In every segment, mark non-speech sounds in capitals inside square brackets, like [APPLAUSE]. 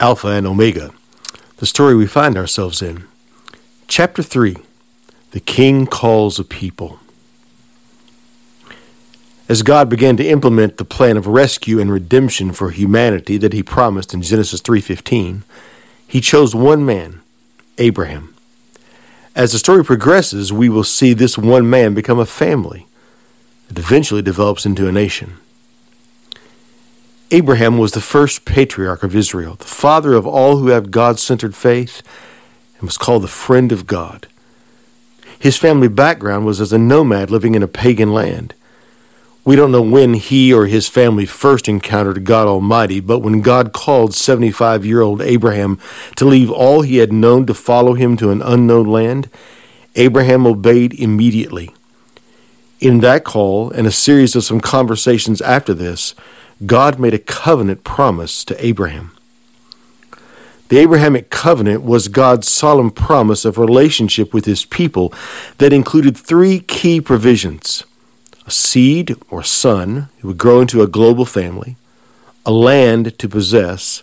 Alpha and Omega, the story we find ourselves in. Chapter 3 The King Calls a People. As God began to implement the plan of rescue and redemption for humanity that he promised in Genesis 3:15, he chose one man, Abraham. As the story progresses, we will see this one man become a family that eventually develops into a nation. Abraham was the first patriarch of Israel, the father of all who have God centered faith, and was called the friend of God. His family background was as a nomad living in a pagan land. We don't know when he or his family first encountered God Almighty, but when God called 75 year old Abraham to leave all he had known to follow him to an unknown land, Abraham obeyed immediately. In that call and a series of some conversations after this, God made a covenant promise to Abraham. The Abrahamic covenant was God's solemn promise of relationship with his people that included three key provisions a seed or son who would grow into a global family, a land to possess,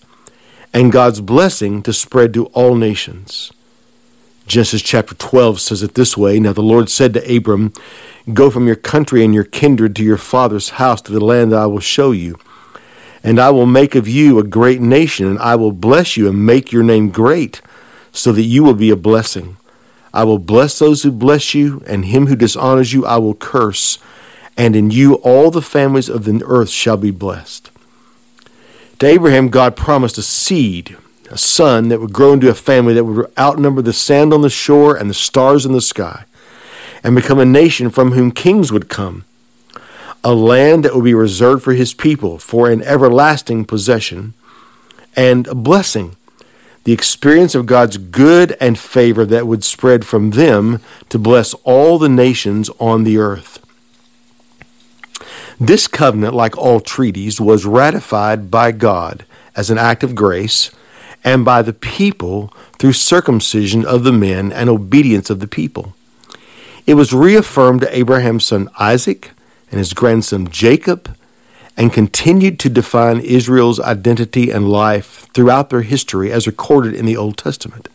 and God's blessing to spread to all nations. Genesis chapter 12 says it this way Now the Lord said to Abram, Go from your country and your kindred to your father's house to the land that I will show you. And I will make of you a great nation, and I will bless you and make your name great, so that you will be a blessing. I will bless those who bless you, and him who dishonors you I will curse and in you all the families of the earth shall be blessed. To Abraham, God promised a seed, a son that would grow into a family that would outnumber the sand on the shore and the stars in the sky, and become a nation from whom kings would come, a land that would be reserved for his people for an everlasting possession, and a blessing, the experience of God's good and favor that would spread from them to bless all the nations on the earth. This covenant, like all treaties, was ratified by God as an act of grace and by the people through circumcision of the men and obedience of the people. It was reaffirmed to Abraham's son Isaac and his grandson Jacob and continued to define Israel's identity and life throughout their history as recorded in the Old Testament.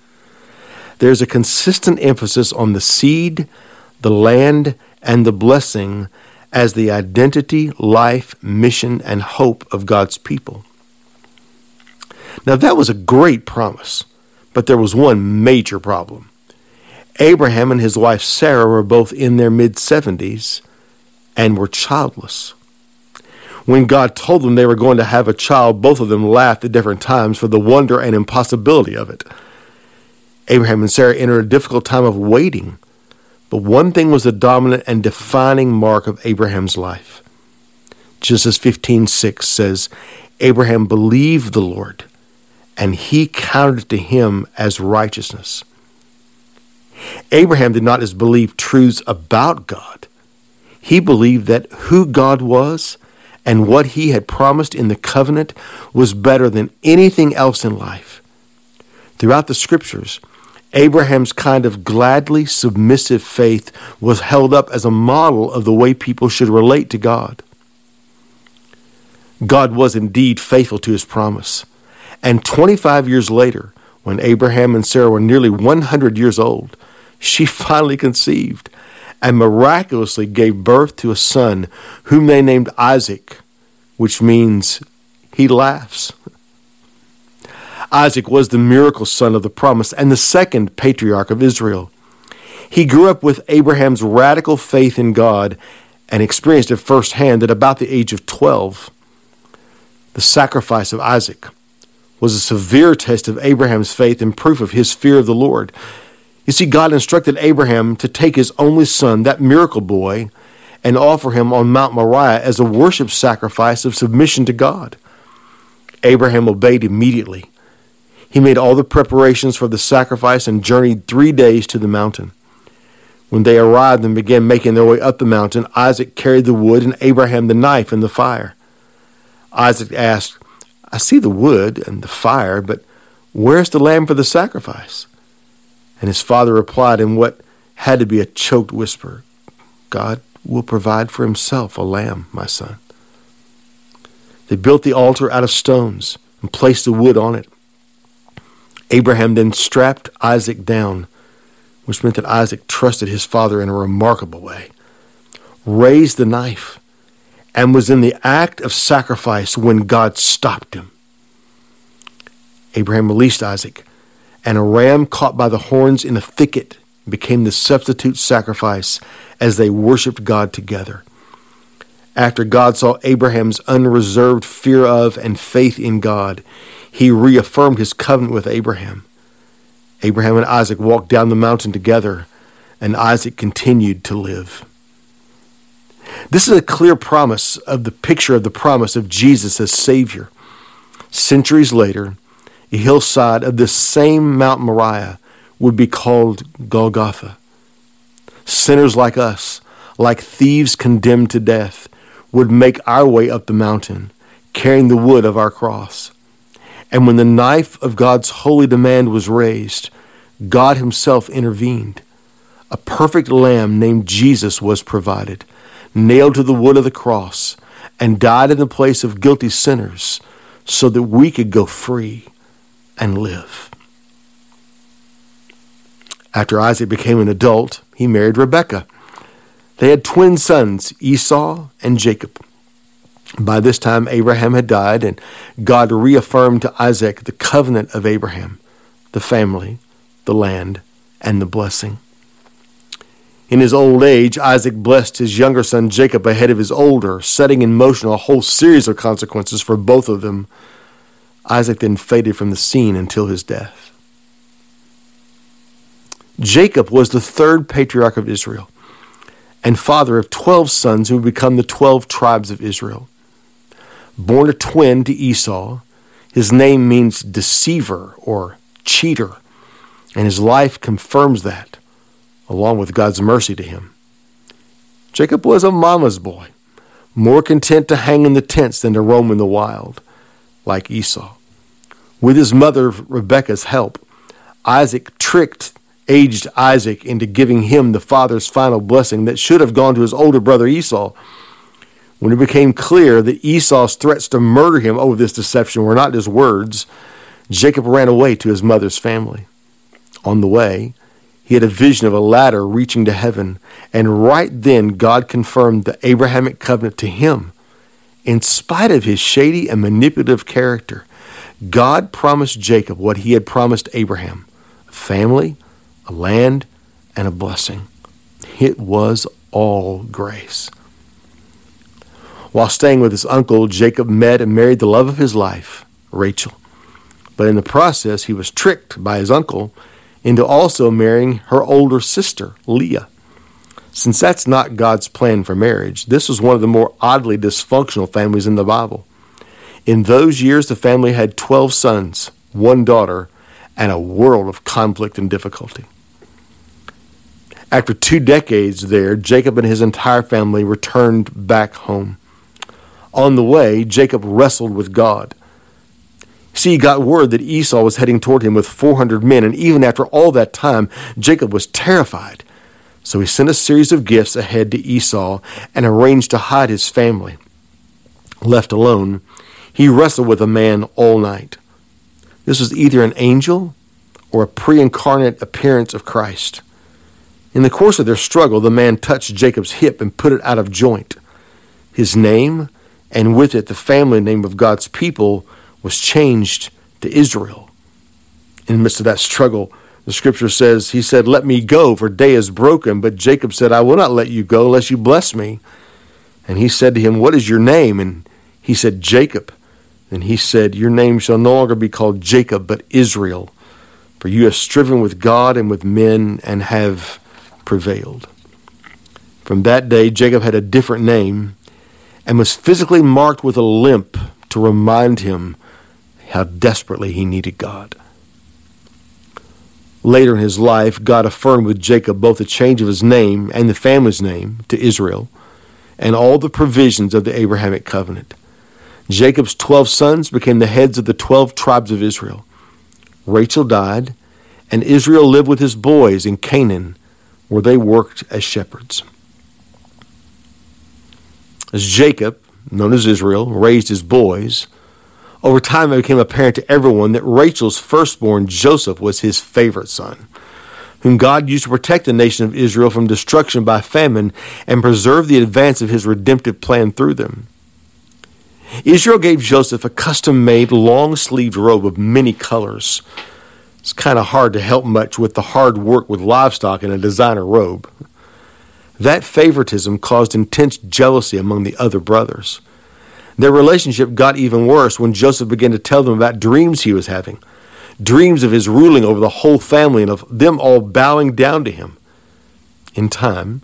There's a consistent emphasis on the seed, the land, and the blessing as the identity, life, mission, and hope of God's people. Now, that was a great promise, but there was one major problem. Abraham and his wife Sarah were both in their mid 70s and were childless. When God told them they were going to have a child, both of them laughed at different times for the wonder and impossibility of it. Abraham and Sarah entered a difficult time of waiting but one thing was the dominant and defining mark of Abraham's life. Genesis 15:6 says, Abraham believed the Lord, and he counted to him as righteousness. Abraham did not just believe truths about God. He believed that who God was and what he had promised in the covenant was better than anything else in life. Throughout the scriptures, Abraham's kind of gladly submissive faith was held up as a model of the way people should relate to God. God was indeed faithful to his promise. And 25 years later, when Abraham and Sarah were nearly 100 years old, she [LAUGHS] finally conceived and miraculously gave birth to a son whom they named Isaac, which means he laughs. Isaac was the miracle son of the promise and the second patriarch of Israel. He grew up with Abraham's radical faith in God and experienced it firsthand at about the age of 12. The sacrifice of Isaac was a severe test of Abraham's faith and proof of his fear of the Lord. You see, God instructed Abraham to take his only son, that miracle boy, and offer him on Mount Moriah as a worship sacrifice of submission to God. Abraham obeyed immediately he made all the preparations for the sacrifice and journeyed three days to the mountain. When they arrived and began making their way up the mountain, Isaac carried the wood and Abraham the knife and the fire. Isaac asked, I see the wood and the fire, but where's the lamb for the sacrifice? And his father replied in what had to be a choked whisper God will provide for himself a lamb, my son. They built the altar out of stones and placed the wood on it. Abraham then strapped Isaac down, which meant that Isaac trusted his father in a remarkable way, raised the knife, and was in the act of sacrifice when God stopped him. Abraham released Isaac, and a ram caught by the horns in a thicket became the substitute sacrifice as they worshiped God together. After God saw Abraham's unreserved fear of and faith in God, he reaffirmed his covenant with Abraham. Abraham and Isaac walked down the mountain together, and Isaac continued to live. This is a clear promise of the picture of the promise of Jesus as Savior. Centuries later, a hillside of this same Mount Moriah would be called Golgotha. Sinners like us, like thieves condemned to death, would make our way up the mountain, carrying the wood of our cross. And when the knife of God's holy demand was raised, God Himself intervened. A perfect lamb named Jesus was provided, nailed to the wood of the cross, and died in the place of guilty sinners so that we could go free and live. After Isaac became an adult, he married Rebekah. They had twin sons, Esau and Jacob. By this time, Abraham had died, and God reaffirmed to Isaac the covenant of Abraham, the family, the land, and the blessing. In his old age, Isaac blessed his younger son Jacob ahead of his older, setting in motion a whole series of consequences for both of them. Isaac then faded from the scene until his death. Jacob was the third patriarch of Israel and father of 12 sons who would become the 12 tribes of Israel. Born a twin to Esau, his name means deceiver or cheater, and his life confirms that, along with God's mercy to him. Jacob was a mama's boy, more content to hang in the tents than to roam in the wild, like Esau. With his mother Rebekah's help, Isaac tricked aged Isaac into giving him the father's final blessing that should have gone to his older brother Esau. When it became clear that Esau's threats to murder him over this deception were not just words, Jacob ran away to his mother's family. On the way, he had a vision of a ladder reaching to heaven, and right then God confirmed the Abrahamic covenant to him. In spite of his shady and manipulative character, God promised Jacob what he had promised Abraham a family, a land, and a blessing. It was all grace. While staying with his uncle, Jacob met and married the love of his life, Rachel. But in the process, he was tricked by his uncle into also marrying her older sister, Leah. Since that's not God's plan for marriage, this was one of the more oddly dysfunctional families in the Bible. In those years, the family had 12 sons, one daughter, and a world of conflict and difficulty. After two decades there, Jacob and his entire family returned back home. On the way, Jacob wrestled with God. See, he got word that Esau was heading toward him with 400 men, and even after all that time, Jacob was terrified. So he sent a series of gifts ahead to Esau and arranged to hide his family. Left alone, he wrestled with a man all night. This was either an angel or a pre incarnate appearance of Christ. In the course of their struggle, the man touched Jacob's hip and put it out of joint. His name and with it the family name of God's people was changed to Israel. In the midst of that struggle, the scripture says, He said, Let me go, for day is broken. But Jacob said, I will not let you go unless you bless me. And he said to him, What is your name? And he said, Jacob. And he said, Your name shall no longer be called Jacob, but Israel. For you have striven with God and with men and have prevailed. From that day, Jacob had a different name and was physically marked with a limp to remind him how desperately he needed God. Later in his life, God affirmed with Jacob both the change of his name and the family's name to Israel and all the provisions of the Abrahamic covenant. Jacob's 12 sons became the heads of the 12 tribes of Israel. Rachel died, and Israel lived with his boys in Canaan, where they worked as shepherds. As Jacob, known as Israel, raised his boys, Over time, it became apparent to everyone that Rachel's firstborn, Joseph, was his favorite son, whom God used to protect the nation of Israel from destruction by famine and preserve the advance of his redemptive plan through them. Israel gave Joseph a custom made long sleeved robe of many colors. It's kind of hard to help much with the hard work with livestock in a designer robe. That favoritism caused intense jealousy among the other brothers. Their relationship got even worse when Joseph began to tell them about dreams he was having dreams of his ruling over the whole family and of them all bowing down to him. In time,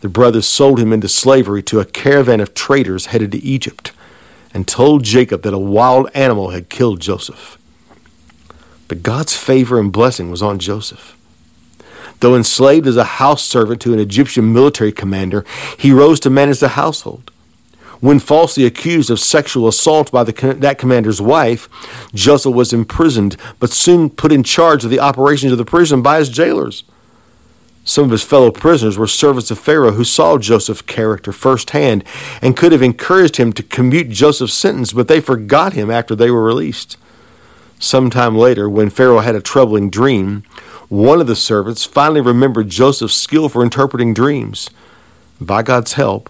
the brothers sold him into slavery to a caravan of traders headed to Egypt and told Jacob that a wild animal had killed Joseph. But God's favor and blessing was on Joseph. Though enslaved as a house servant to an Egyptian military commander, he rose to manage the household. When falsely accused of sexual assault by the, that commander's wife, Joseph was imprisoned, but soon put in charge of the operations of the prison by his jailers. Some of his fellow prisoners were servants of Pharaoh who saw Joseph's character firsthand and could have encouraged him to commute Joseph's sentence, but they forgot him after they were released. Sometime later, when Pharaoh had a troubling dream, one of the servants finally remembered Joseph's skill for interpreting dreams. By God's help,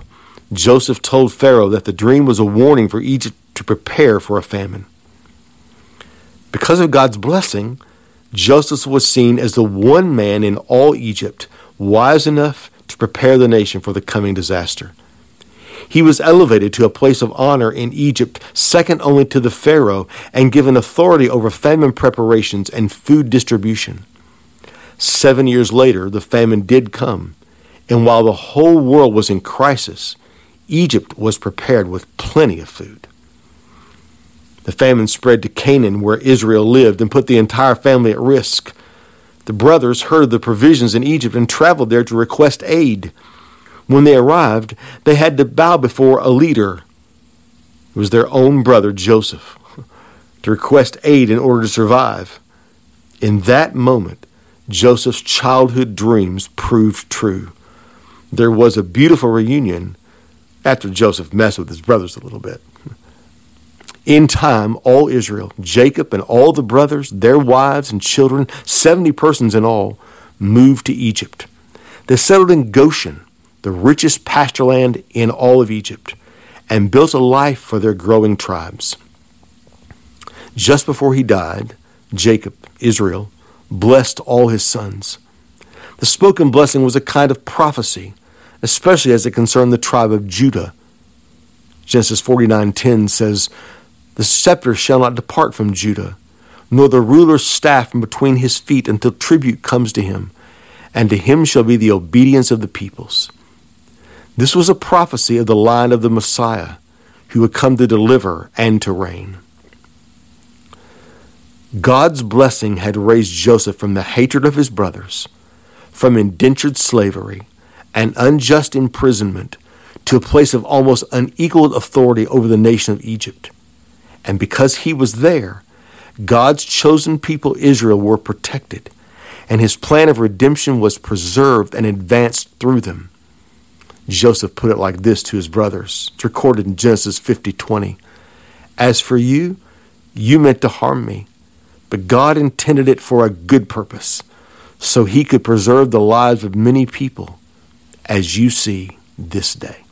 Joseph told Pharaoh that the dream was a warning for Egypt to prepare for a famine. Because of God's blessing, Joseph was seen as the one man in all Egypt wise enough to prepare the nation for the coming disaster. He was elevated to a place of honor in Egypt, second only to the Pharaoh, and given authority over famine preparations and food distribution. Seven years later, the famine did come, and while the whole world was in crisis, Egypt was prepared with plenty of food. The famine spread to Canaan, where Israel lived, and put the entire family at risk. The brothers heard of the provisions in Egypt and traveled there to request aid. When they arrived, they had to bow before a leader. It was their own brother, Joseph, to request aid in order to survive. In that moment, Joseph's childhood dreams proved true. There was a beautiful reunion after Joseph messed with his brothers a little bit. In time, all Israel, Jacob and all the brothers, their wives and children, 70 persons in all, moved to Egypt. They settled in Goshen, the richest pasture land in all of Egypt, and built a life for their growing tribes. Just before he died, Jacob, Israel, blessed all his sons. The spoken blessing was a kind of prophecy especially as it concerned the tribe of Judah. Genesis 49:10 says, "The scepter shall not depart from Judah, nor the ruler's staff from between his feet until tribute comes to him, and to him shall be the obedience of the peoples." This was a prophecy of the line of the Messiah, who would come to deliver and to reign. God's blessing had raised Joseph from the hatred of his brothers, from indentured slavery, and unjust imprisonment to a place of almost unequaled authority over the nation of Egypt. And because he was there, God's chosen people Israel were protected, and his plan of redemption was preserved and advanced through them. Joseph put it like this to his brothers. It's recorded in Genesis 50:20. As for you, you meant to harm me, but God intended it for a good purpose, so he could preserve the lives of many people as you see this day.